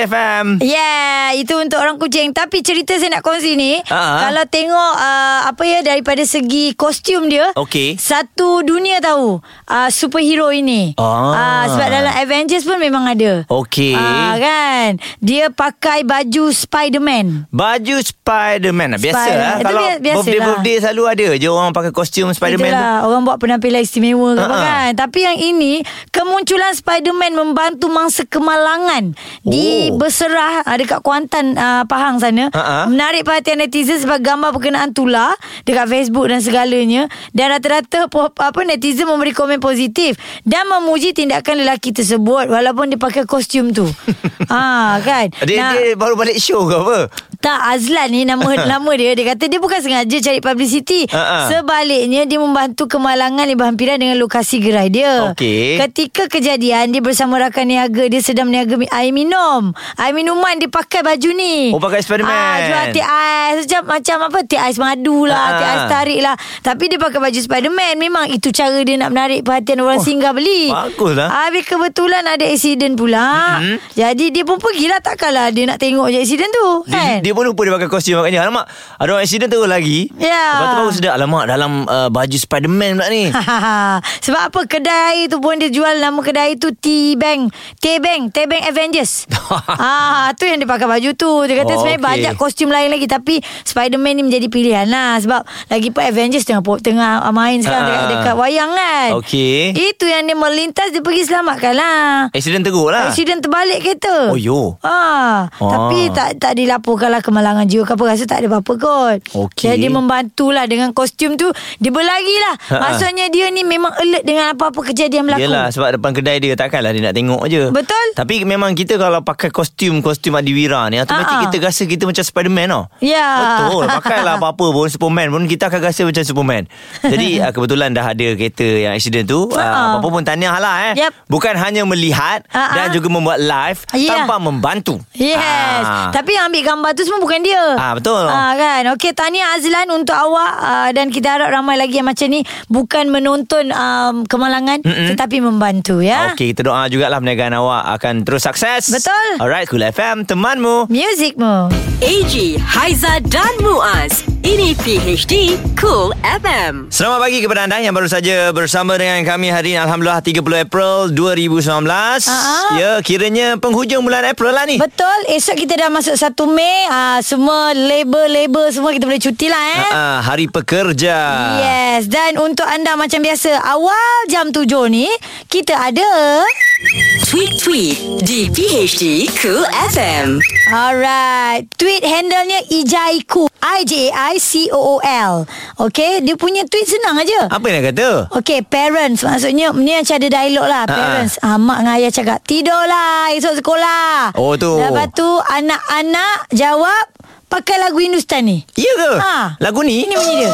FM Yeah, itu untuk orang kucing. Tapi cerita saya nak kongsi ni, Ah. kalau tengok uh, apa ya daripada segi kostum dia, Okey. satu dunia tahu uh, superhero ini. Ah. Uh, sebab dalam Avengers pun memang ada. Okey. Ah, kan. Dia pakai baju Spider-Man. Baju Spider-Man Biasa Spider- lah Itu Kalau bi- biasa birthday-birthday Selalu ada je Orang pakai kostum Spider-Man tu Itulah Orang buat penampilan istimewa ke apa Ha-ha. kan Tapi yang ini Kemunculan Spider-Man Membantu mangsa kemalangan Di Oh. Berserah ah, Dekat Kuantan uh, Pahang sana. Ha-ha. Menarik perhatian netizen Sebab gambar berkenaan tular Dekat Facebook dan segalanya. Dan rata-rata apa Netizen memberi komen positif Dan memuji tindakan lelaki tersebut Walaupun dia pakai kostum tu. Ha, kan? Dia, Nah, dia baru balik show ke apa tak Azlan ni nama nama dia dia kata dia bukan sengaja cari publicity. Ha-ha. Sebaliknya dia membantu kemalangan yang berhampiran dengan lokasi gerai dia. Okey. Ketika kejadian dia bersama rakan niaga dia sedang meniaga air minum. Air minuman dia pakai baju ni. Oh, pakai Spiderman. Ah, jual teh ais macam macam apa teh ais madu lah, Ha-ha. teh ais tarik lah. Tapi dia pakai baju Spiderman. Memang itu cara dia nak menarik perhatian orang Oh, singgah beli. bagus lah. Habis kebetulan ada accident pula. Mm-hmm. Jadi dia pun pergilah takkanlah dia nak tengok je accident tu. dia, Kan? dia pun lupa dia pakai kostum. Maknanya alamak Ada orang accident terus lagi. Ya. Lepas tu baru sedar Alamak dalam uh, baju Spiderman pula ni. Sebab apa? Kedai air tu pun dia jual nama kedai tu T-Bank. T-Bank. T-Bank Avengers. Ah, Tu yang dia pakai baju tu. Dia kata Oh, sebenarnya okey. banyak kostum lain lagi. Tapi Spiderman ni menjadi pilihan lah. Sebab lagi pun Avengers tengah, tengah main sekarang Ah. dekat, dekat wayang kan. Okey. Itu yang dia melintas Dia pergi selamatkan lah. Accident teruk lah. Accident terbalik kereta. Oh, yo. ah, Ah. Tapi tak tak dilaporkan lah Kemalangan jiwa ke apa Rasa tak ada apa-apa kot Okey. Jadi dia membantulah Dengan kostum tu Dia berlari lah Ha-ha. Maksudnya dia ni memang alert Dengan apa-apa kejadian berlaku Yelah sebab depan kedai dia Takkanlah dia nak tengok je Betul. Tapi memang kita kalau pakai kostum Kostum Adiwira ni Automatik Ha-ha. kita rasa Kita macam Spiderman tau Ya. Betul Pakailah apa-apa pun Superman pun Kita akan rasa macam Superman Jadi uh, kebetulan dah ada kereta Yang accident tu uh, Ha-ha. Apa-apa pun tahniah lah eh Yep. Bukan hanya melihat Ha-ha. Dan juga membuat live Ya. Tanpa membantu Yes Ah. Tapi yang ambil gambar tu semua bukan dia Ah, betul. ah, kan? Okey Tahniah Azlan untuk awak ah, Dan kita harap ramai lagi yang macam ni Bukan menonton um, kemalangan Mm-mm. Tetapi membantu ya Okey, kita doa jugalah perniagaan awak akan terus sukses. Betul. Alright, Cool FM, temanmu. Muzikmu AG, Haiza dan Muaz Ini PHD Cool FM Selamat pagi kepada anda yang baru saja bersama dengan kami hari ini. Alhamdulillah 30 April 2019. Ah. Ya, kiranya penghujung bulan April lah ni. Betul Esok kita dah masuk 1 Mei ah, Semua label-label Semua kita boleh cuti lah eh Ah, hari pekerja. Yes Dan untuk anda macam biasa Awal jam 7 ni Kita ada Tweet-tweet di PHD Cool FM Alright. Tweet handlenya Ijaiku I-J-A-I-C-O-O-L Okay? Dia punya tweet senang aja. Apa yang dia kata? Okay parents. Maksudnya Ni macam ada dialog lah. Ha-ha. Parents. Ah, Mak dengan ayah cakap Tidurlah Esok sekolah. Oh, tu. Lepas tu Anak-anak Jawab Pakai lagu Hindustan ni. Ya ke? Ha. Lagu ni? Ini bunyi dia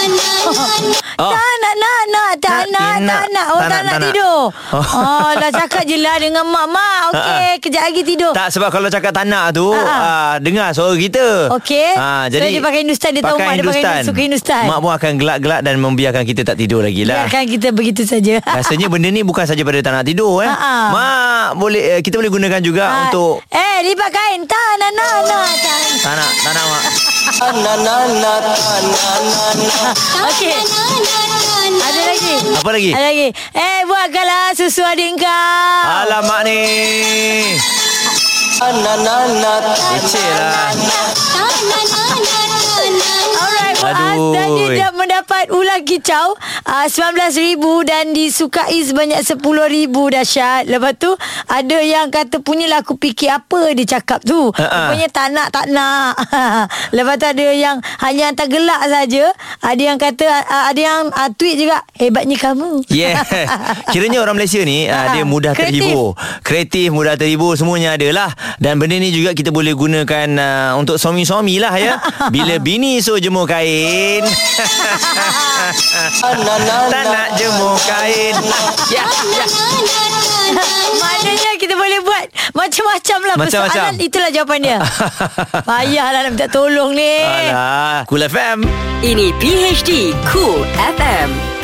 Oh. Tak nak, nak, nak. Tak Tak, nak, nak. tak nak. Oh, Tak tak, nak, tidur. Oh. Oh, dah cakap je lah dengan mak. Mak, okey. Kejap lagi tidur. Tak sebab kalau cakap tak nak tu Ha, ha. uh, Dengar suara kita Okey. Ah, So, dia pakai Hindustan, dia tahu mak dia pakai- suka Hindustan. Mak pun akan gelak-gelak Dan membiarkan kita tak tidur lagi lah Biarkan kita begitu saja. Rasanya benda ni bukan saja pada tak nak tidur eh. Ha, ha. Mak boleh eh, kita boleh gunakan juga Ah, untuk Eh, lipat kain. Tak, nak, nak, nak. Tak nak tak nak mak. Okey. Ada lagi? Apa lagi? Ada lagi. Eh, buatkanlah susu adik kau. Alamak ni. Lah. Alright, Muaz Aduh. tadi dah mendapat ulang kicau uh, 19,000 dan disukai sebanyak 10,000 dahsyat. Lepas tu ada yang kata punyalah aku fikir apa dia cakap tu. Ha-ha. Rupanya tak nak tak nak. Lepas tu ada yang hanya hantar gelak saja. Ada yang kata uh, ada yang uh, tweet juga hebatnya kamu. Yeah. Kiranya orang Malaysia ni uh, dia mudah kreatif. terhibur. Kreatif, mudah terhibur semuanya ada lah. Dan benda ni juga kita boleh gunakan uh, untuk suami-suami lah ya. Bila bini suruh jemur kain. tak nak jemur kain. Ya, ya. Maknanya kita boleh buat macam-macam lah Macam-macam. persoalan. Itulah jawapan dia. Payahlah nak minta tolong ni. Alah, Cool FM. Ini PHD Cool FM.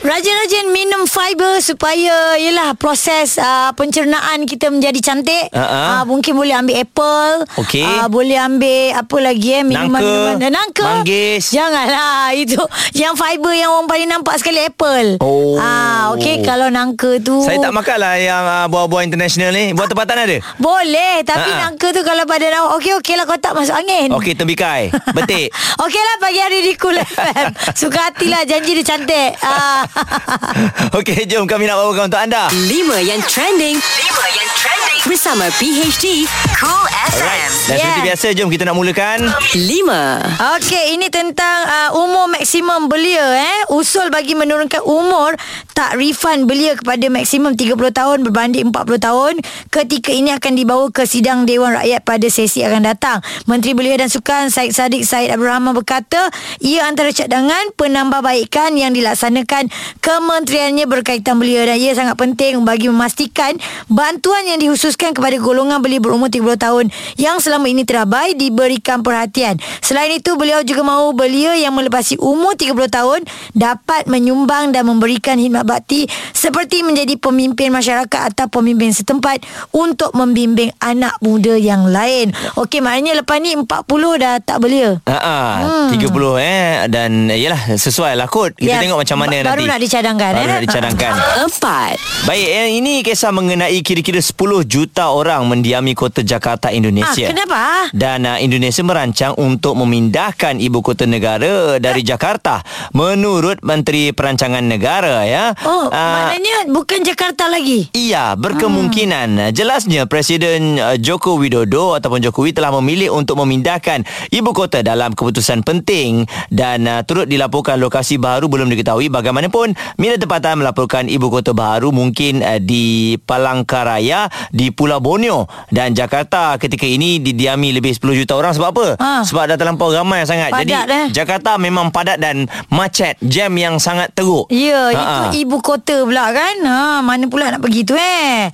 Rajin-rajin minum fiber supaya yalah proses uh, pencernaan kita menjadi cantik. Ha. Uh, mungkin boleh ambil apple. Okey. Uh, boleh ambil apa lagi eh minuman-minuman. Nangka. Nangka. Manggis. Janganlah itu yang fiber yang orang paling nampak sekali apple. Oh. Ah okey kalau nangka tu Saya tak makan lah yang uh, buah-buah international ni. Buah tempatan ada? boleh tapi ha. nangka tu kalau pada awak okey okey lah kau tak masuk angin. Okey, tembikai. Betik. Okey lah pagi hari di Cool FM. Suka hatilah janji dia cantik. Ah. Okey, jom kami nak bawakan untuk anda. 5 yang trending. 5 yang trending. Bersama PHD Cool FM. Alright. Dan Yeah. seperti biasa, jom kita nak mulakan. 5. Okey, ini tentang uh, umur maksimum belia eh. Usul bagi menurunkan umur tak refund belia kepada maksimum 30 tahun berbanding 40 tahun. Ketika ini akan dibawa ke sidang Dewan Rakyat pada sesi akan datang. Menteri Belia dan Sukan Syed Saddiq Syed Abdul Rahman berkata, ia antara cadangan penambahbaikan yang dilaksanakan kementeriannya berkaitan belia dan ia sangat penting bagi memastikan bantuan yang dikhususkan kepada golongan belia berumur 30 tahun yang selama ini terabai diberikan perhatian. Selain itu, beliau juga mahu belia yang melepasi umur 30 tahun dapat menyumbang dan memberikan khidmat bakti seperti menjadi pemimpin masyarakat atau pemimpin setempat untuk membimbing anak muda yang lain. Okey, maknanya lepas ni 40 dah tak belia. Ha ah, 30 eh dan yalah sesuai lah kot. Kita Ya, tengok macam mana baru nanti. Nak dicadangkan, Baru eh. nak dicadangkan. 4. Baik, eh, ini kisah mengenai kira-kira 10 juta orang mendiami kota Jakarta Indonesia. Ah, kenapa? Dan uh, Indonesia merancang untuk memindahkan ibu kota negara dari Jakarta menurut Menteri Perancangan Negara ya. Oh, Ah, maknanya bukan Jakarta lagi. Iya, berkemungkinan. Jelasnya Presiden uh, Joko Widodo ataupun Jokowi telah memilih untuk memindahkan ibu kota dalam keputusan penting dan uh, turut dilaporkan lokasi baru belum diketahui. Bagaimanapun, media tempatan melaporkan ibu kota baru mungkin uh, di Palangkaraya di Pulau Borneo dan Jakarta ketika ini didiami lebih 10 juta orang sebab apa? Ha. Sebab dah terlampau ramai sangat. Padat, Jadi eh. Jakarta memang padat dan macet, jam yang sangat teruk. Ya, Ha-ha. itu ibu kota pula kan. Ha, mana pula nak pergi tu eh.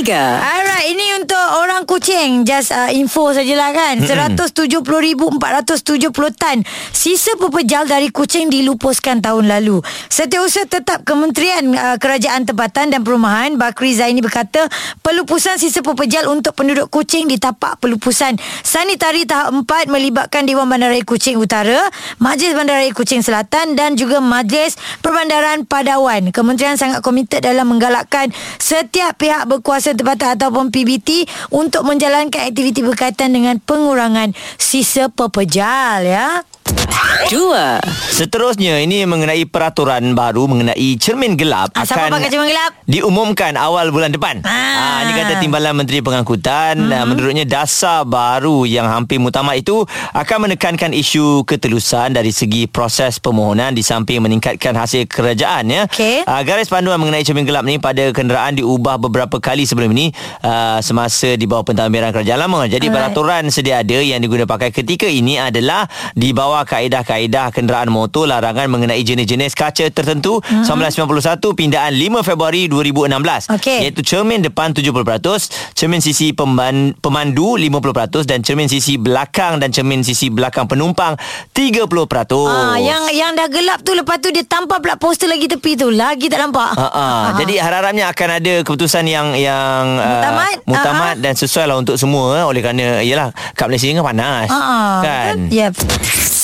3. Alright, ini untuk orang Kuching. Just uh, info sajalah kan. Mm-hmm. 170,470 tan sisa pepejal dari Kuching dilupuskan tahun lalu. Setiausaha tetap Kementerian uh, Kerajaan Tempatan dan Perumahan Bakri Zaini berkata pelupusan sisa pepejal untuk penduduk Kuching di tapak pelupusan sanitari tahap 4 melibatkan Dewan Bandaraya Kuching Utara, Majlis Bandaraya Kuching Selatan dan juga Majlis Perbandaran Padawan. Kementerian sangat komited dalam menggalakkan setiap pihak berkuasa tempatan ataupun PBT untuk menjalankan aktiviti berkaitan dengan pengurangan sisa pepejal ya. 2. Seterusnya ini mengenai peraturan baru mengenai cermin gelap Ah, siapa pakai cermin gelap? diumumkan awal bulan depan. Ah. ini kata Timbalan Menteri Pengangkutan mm-hmm. menurutnya dasar baru yang hampir mutamak itu akan menekankan isu ketelusan dari segi proses permohonan di samping meningkatkan hasil kerajaan ya. Okey. Ah, garis panduan mengenai cermin gelap ni pada kenderaan diubah beberapa kali sebelum ini ah, semasa di bawah pentadbiran kerajaan lama. Jadi Alright. peraturan sedia ada yang diguna pakai ketika ini adalah di bawah kaedah kaedah-kaedah kenderaan motor larangan mengenai jenis-jenis kaca tertentu Mhm. 1991 pindaan 5 Februari 2016 Okey. iaitu cermin depan 70%, cermin sisi pemandu 50% dan cermin sisi belakang dan cermin sisi belakang penumpang 30%. Ah, yang yang dah gelap tu lepas tu dia tampal pula poster lagi tepi tu. Lagi tak nampak. Ha ah. Jadi harap-harapnya akan ada keputusan yang yang Muktamad. uh, muktamad Ah, dan sesuai lah untuk semua oleh kerana yalah kat Malaysia ni kan panas. Ah, kan. Yep.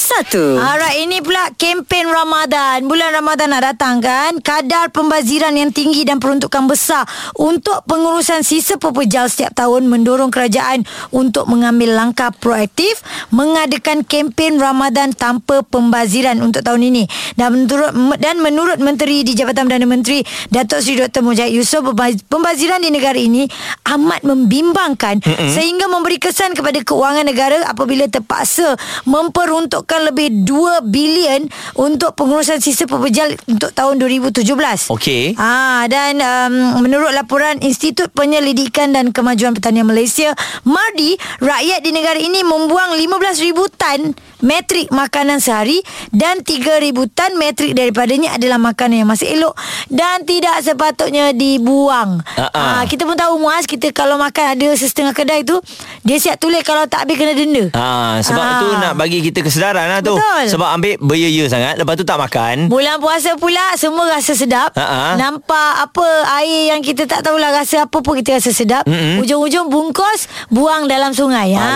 Satu. Alright, ini pula kempen Ramadan. Bulan Ramadan nak datang kan? Kadar pembaziran yang tinggi dan peruntukan besar untuk pengurusan sisa pepejal setiap tahun mendorong kerajaan untuk mengambil langkah proaktif mengadakan kempen Ramadan tanpa pembaziran untuk tahun ini. Dan menurut dan menurut Menteri di Jabatan Perdana Menteri Datuk Seri Dr. Mujahid Yusof pembaz- pembaziran di negara ini amat membimbangkan mm-hmm. sehingga memberi kesan kepada keuangan negara apabila terpaksa memperuntukkan lebih 2 bilion untuk pengurusan sisa pepejal untuk tahun 2017. Okey. Ah dan um, menurut laporan Institut Penyelidikan dan Kemajuan Pertanian Malaysia, MARDI, rakyat di negara ini membuang 15,000 tan metrik makanan sehari dan 3,000 tan metrik daripadanya adalah makanan yang masih elok dan tidak sepatutnya dibuang. Ah. Ah, kita pun tahu Muaz kita kalau makan ada setengah kedai tu dia siap tulis kalau tak habis kena denda. Ha, sebab Ah. tu nak bagi kita kesedaran lah tu. Betul. Sebab ambil beria sangat lepas tu tak makan. Bulan puasa pula semua rasa sedap. Ha-ha. Nampak apa air yang kita tak tahulah rasa apa pun kita rasa sedap. Mm-mm. Ujung-ujung bungkus buang dalam sungai. Alah,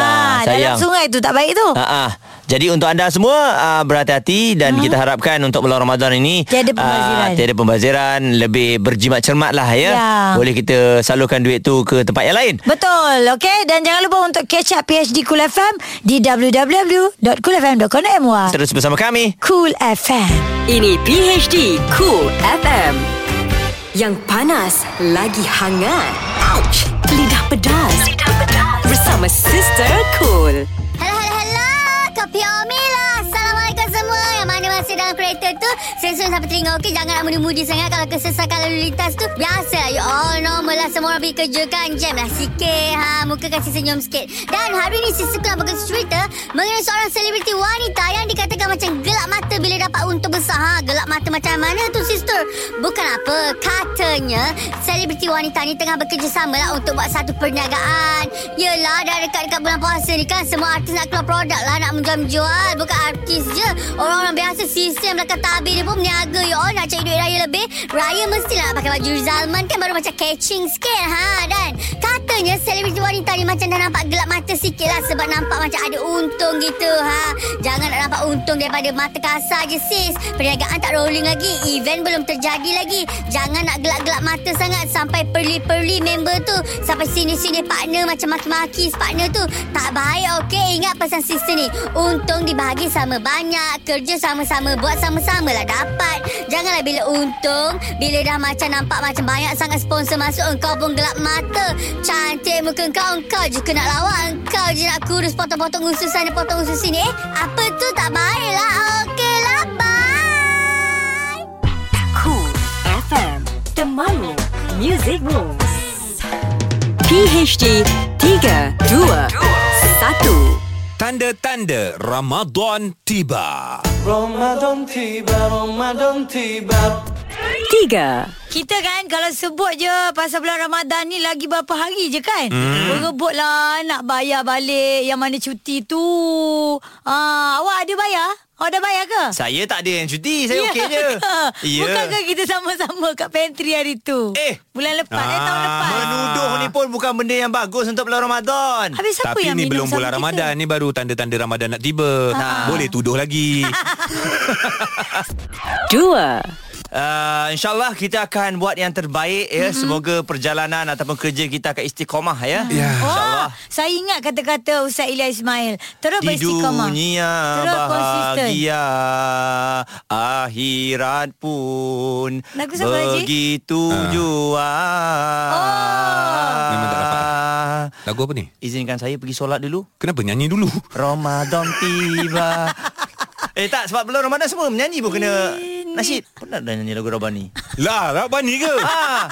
ha, dalam sayang. sungai tu tak baik tu. Ha ah. Jadi untuk anda semua uh, berhati-hati dan kita harapkan untuk bulan Ramadan ini Tiada pembaziran. ah, tiada pembaziran, lebih berjimat cermat lah ya. Ya. Boleh kita salurkan duit tu ke tempat yang lain. Betul, okey. Dan jangan lupa untuk catch up PHD Cool FM di www.coolfm.com.my. Terus bersama kami. Cool FM. Ini PHD Cool FM. Yang panas lagi hangat. Ouch! Lidah pedas. Lidah pedas. Bersama Sister Cool. 表明。Masih dalam kereta tu, sensor sampai telinga. Okey, jangan nak mudi-mudi sangat. Kalau kesesakan lalu lintas tu, biasa lah. You all normal lah. Semua orang pergi kerja kan. Jam lah sikit. Ha, muka kasih senyum sikit. Dan hari ni, Sister Kul nak berkongsi cerita mengenai seorang selebriti wanita yang dikatakan macam gelap mata bila dapat untung besar. Ha, gelap mata macam mana tu, Sister? Bukan apa. Katanya, selebriti wanita ni tengah bekerjasama lah untuk buat satu perniagaan. Yelah, dah dekat-dekat bulan puasa ni kan. Semua artis nak keluar produk lah. Nak menjual-jual. Bukan artis je. Orang-orang biasa sistem belakang tabir dia pun berniaga. Ya Allah, nak cari duit raya lebih. Raya mestilah pakai baju Zalman kan baru macam catching sikit. Ha, dan katanya selebriti wanita ni macam dah nampak gelap mata sikit lah. Sebab nampak macam ada untung gitu. Ha, jangan nak nampak untung daripada mata kasar je sis. Perniagaan tak rolling lagi. Event belum terjadi lagi. Jangan nak gelap-gelap mata sangat sampai perli-perli member tu. Sampai sini-sini partner macam maki-maki partner tu. Tak baik okey. Ingat pesan sister ni. Untung dibahagi sama banyak. Kerja sama-sama. Buat sama-sama lah dapat. Janganlah bila untung. Bila dah macam nampak macam banyak sangat sponsor masuk. Engkau pun gelap mata. Cantik muka engkau. Engkau juga nak lawak. Engkau je nak kurus potong-potong usus sana potong usus sini. Eh apa tu tak baik lah. Okey lah. Bye. Cool FM. Temanmu. Music Rules. PHD 3, 2, 1. Tanda-tanda Ramadan tiba. Ramadan tiba, Ramadan tiba. 3. Kita kan kalau sebut je pasal bulan Ramadan ni lagi berapa hari je kan? Hmm. Berebut lah nak bayar balik yang mana cuti tu. Ah, awak ada bayar? Awak dah bayar ke? Saya tak ada yang cuti, saya okey je. Ya. Bukankah kita sama-sama kat pantry hari tu? Eh. Bulan lepas, eh tahun Ah. lepas. Menuduh ni pun bukan benda yang bagus untuk bulan Ramadan. Habis siapa Tapi yang ni belum bulan kita? Ramadan Ni baru tanda-tanda Ramadan nak tiba Boleh tuduh lagi 2. Uh, InsyaAllah kita akan buat yang terbaik ya. Mm-hmm. Semoga perjalanan ataupun kerja kita akan istiqomah ya. Ya. InsyaAllah. Oh, saya ingat kata-kata Ustaz Ilya Ismail. Terus Di beristiqamah. dunia Terus konsisten. bahagia Akhirat pun Lagu siapa, Haji? Begitu Ah. jua Memang tak dapat. Lagu apa ni? Izinkan saya pergi solat dulu Kenapa nyanyi dulu? Ramadan tiba Eh tak sebab bulan Ramadan semua menyanyi pun kena nasyid. Pernah dah nyanyi lagu Rabani. Lah, Rabani ke? ah.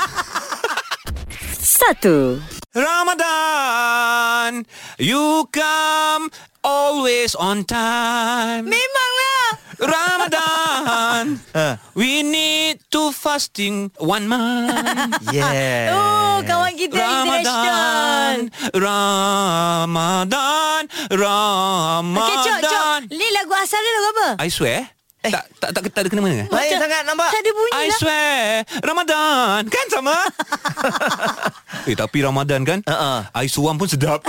1. Ramadan You come always on time Memanglah Ramadan. We need to fasting one month. Yeah. Oh, kawan kita Ramadan. Ramadan, Ramadan. Okay, Cok, Cok. Ni lagu asal dia lagu apa? I swear. Eh. Tak, tak, tak, tak ada kena mana Lain sangat nampak. Tak ada bunyi I lah. swear Ramadan Kan sama Eh tapi Ramadan kan Uh-uh. I suam pun sedap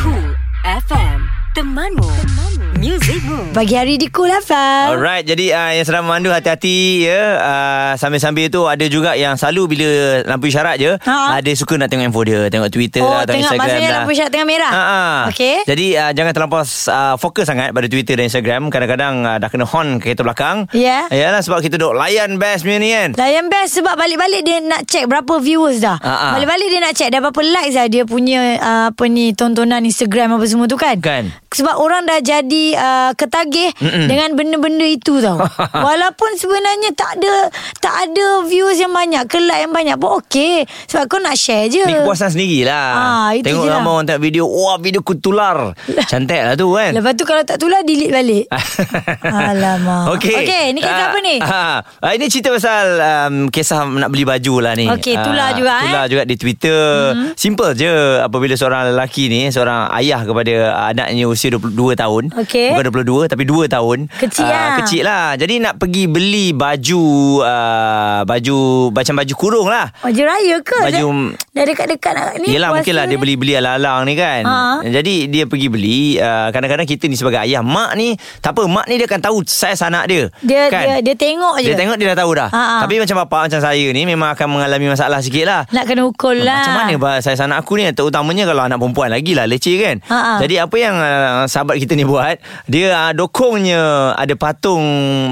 Cool FM Temanmu, Temanmu. Musicmu Pagi hari di Cool FM. Alright, jadi uh, yang sedang memandu hati-hati ya. Uh, sambil-sambil tu ada juga yang selalu bila lampu isyarat je, Ha. ada suka nak tengok info dia, tengok Twitter Oh, lah, tengok tengok Instagram maksudnya lah. lampu isyarat tengah merah? Ha. Okey. Jadi uh, jangan terlampau uh, fokus sangat pada Twitter dan Instagram. Kadang-kadang uh, dah kena horn kereta belakang. Ya. Yalah sebab kita duk layan best punya ni kan. Layan best sebab balik-balik dia nak check berapa viewers dah. Ha, ha. Balik-balik dia nak check dah berapa likes dah dia punya uh, apa ni tontonan Instagram apa semua tu kan. Kan. Sebab orang dah jadi uh, ketagih Mm-mm. dengan benda-benda itu tau. Walaupun sebenarnya tak ada tak ada views yang banyak, ke like yang banyak pun okey. Sebab kau nak share je. Ni kepuasan sendiri lah Ah, itu Tengok je lah. ramai orang tengok video Wah video ku tular Cantik lah tu kan Lepas tu kalau tak tular delete balik. Alamak. Okey. Okey, ni kisah Ah, apa ni? ah, ah, ini cerita pasal um, kisah nak beli baju lah ni. Okey, tular Ah, juga, eh? Tular juga di Twitter. Mm-hmm. Simple je apabila seorang lelaki ni, seorang ayah kepada anaknya usia 22 tahun. Okey. Bukan 22 tapi 2 tahun. Kecil Ah, lah. Kecil lah. Jadi nak pergi beli baju uh, baju macam baju kurung lah. Baju raya ke? Baju- Dah, dekat-dekat nak ni. Yelah mungkin lah dia beli-beli alang-alang ni kan Ha. Jadi dia pergi beli uh, Kadang-kadang kita ni sebagai ayah Mak ni Tak apa Mak ni dia akan tahu Saiz anak dia Dia, kan? dia dia tengok je. Dia tengok dia dah tahu dah Ha, ha. Tapi macam bapak Macam saya ni Memang akan mengalami masalah sikit lah Nak kena ukur lah. Macam mana bah, saiz anak aku ni Terutamanya kalau anak perempuan lagi lah Leceh kan Ha, ha. Jadi apa yang uh, Sahabat kita ni buat Dia uh, dokongnya Ada patung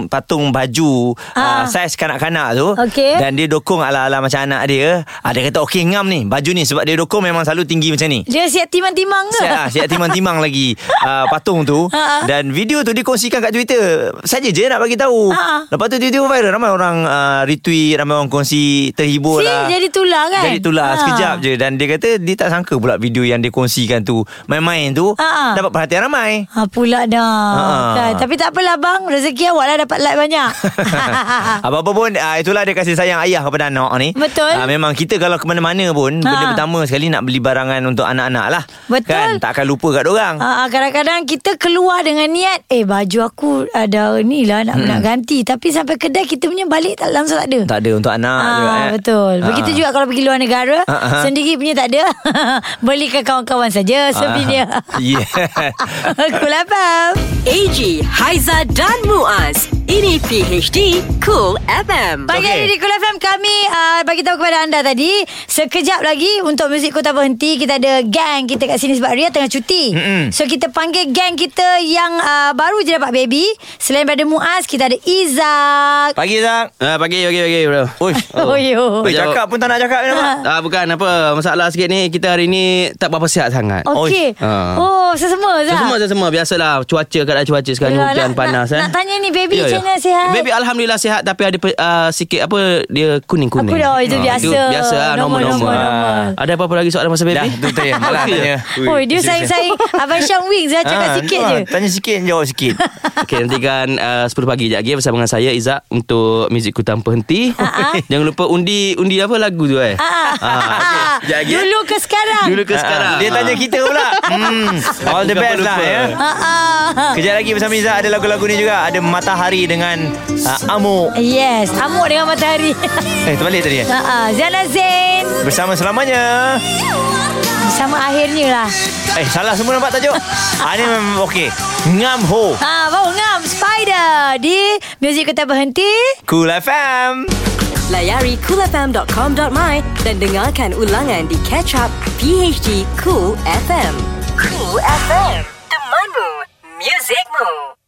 Patung baju Ha. uh, Saiz kanak-kanak tu Okey. Dan dia dokong ala-ala macam anak dia uh, Dia kata okey ngam ni Baju ni Sebab dia dokong memang selalu tinggi macam ni Dia siap timang-timang ke? Siap, ah, siap timang-timang lagi uh, patung tu Ha, dan video tu dikongsikan kat Twitter. Saja je nak bagi tahu. Ha. Lepas tu tiba-tiba viral ramai orang uh, retweet, ramai orang kongsi terhibur Si, lah. jadi tular kan? Jadi tular Ha. sekejap je dan dia kata dia tak sangka pula video yang dia kongsikan tu main-main tu ha. dapat perhatian ramai. Ha pula dah. Ha. Kan? Tapi tak apalah bang, rezeki awak lah dapat like banyak. Apa-apa pun uh, itulah dia kasih sayang ayah kepada anak ni. Betul. Uh, memang kita kalau ke mana-mana pun Ha. benda pertama sekali nak beli barangan untuk anak-anak lah. Betul. Kan tak akan lupa kat orang. Ha, kadang-kadang kita keluar dengan niat Eh baju aku ada ni lah nak, nak ganti Tapi sampai kedai kita punya balik tak langsung tak ada Tak ada untuk anak juga, Ah, eh. betul. Begitu Ah. juga kalau pergi luar negara, ah. sendiri punya tak ada. Belikan kawan-kawan saja sebenarnya. Yeah. Cool FM. AG, Haiza dan Muaz Ini PHD Cool FM Pagi Okey. hari di Kul FM kami uh, bagi tahu kepada anda tadi sekejap lagi untuk muzik kota berhenti kita ada gang kita kat sini sebab Ria tengah cuti. Mm-mm. So kita panggil gang kita yang uh, baru je dapat baby. Selain daripada Muaz kita ada Izak. Pagi Zak. Ah, pagi, pagi, pagi bro. Oi. Oh, yo. Oi, cakap pun tak nak cakap ni nampak. Ah, bukan apa Masalah sikit ni Kita hari ni Tak berapa sihat sangat Okey. Ah. Oh, sesama Zak. Semua semua biasalah cuaca keadaan cuaca sekarang Yalah, hujan nak- panas nak- eh. nak tanya ni, baby Ya, ya. macam mana sihat? Baby alhamdulillah sihat tapi ada uh, sikit apa dia kuning-kuning. Apa dah, itu biasa. Itu biasa lah, Normal, normal normal. normal, normal. Ada apa-apa lagi soalan masa baby? Dah, tu tanya. Malah tanya. Oh, dia saing-saing Abang Syam Wings Zak cakap Ah, sikit je. Tanya sikit, jawab sikit. Okey, nantikan uh, 10 pagi je lagi bersama dengan saya Izzak untuk muzikku tanpa henti. Ah, ah. Jangan lupa undi undi apa lagu tu eh? Ah, Ah. Sekejap lagi, eh. Dulu ke sekarang. Dulu ke Ah, sekarang. Dia tanya kita pula. Hmm. All the best lah ya. Ah, ah. Kejap lagi bersama Izzat ada lagu-lagu ni juga. Ada Matahari dengan uh, Amuk. Yes, amuk dengan matahari. Eh, terbalik tadi eh? Ha ah, Ziana Zain Bersama selamanya. sama akhirnya lah. Eh, salah semua nampak tajuk. ah, ni memang okey. Ngam Ho. Ha, baru ngam Spider di Music Kota Berhenti. Cool FM. Layari coolfm.com.my Dan dengarkan ulangan di Catch Up PHD Cool FM Cool FM Temanmu Music Move.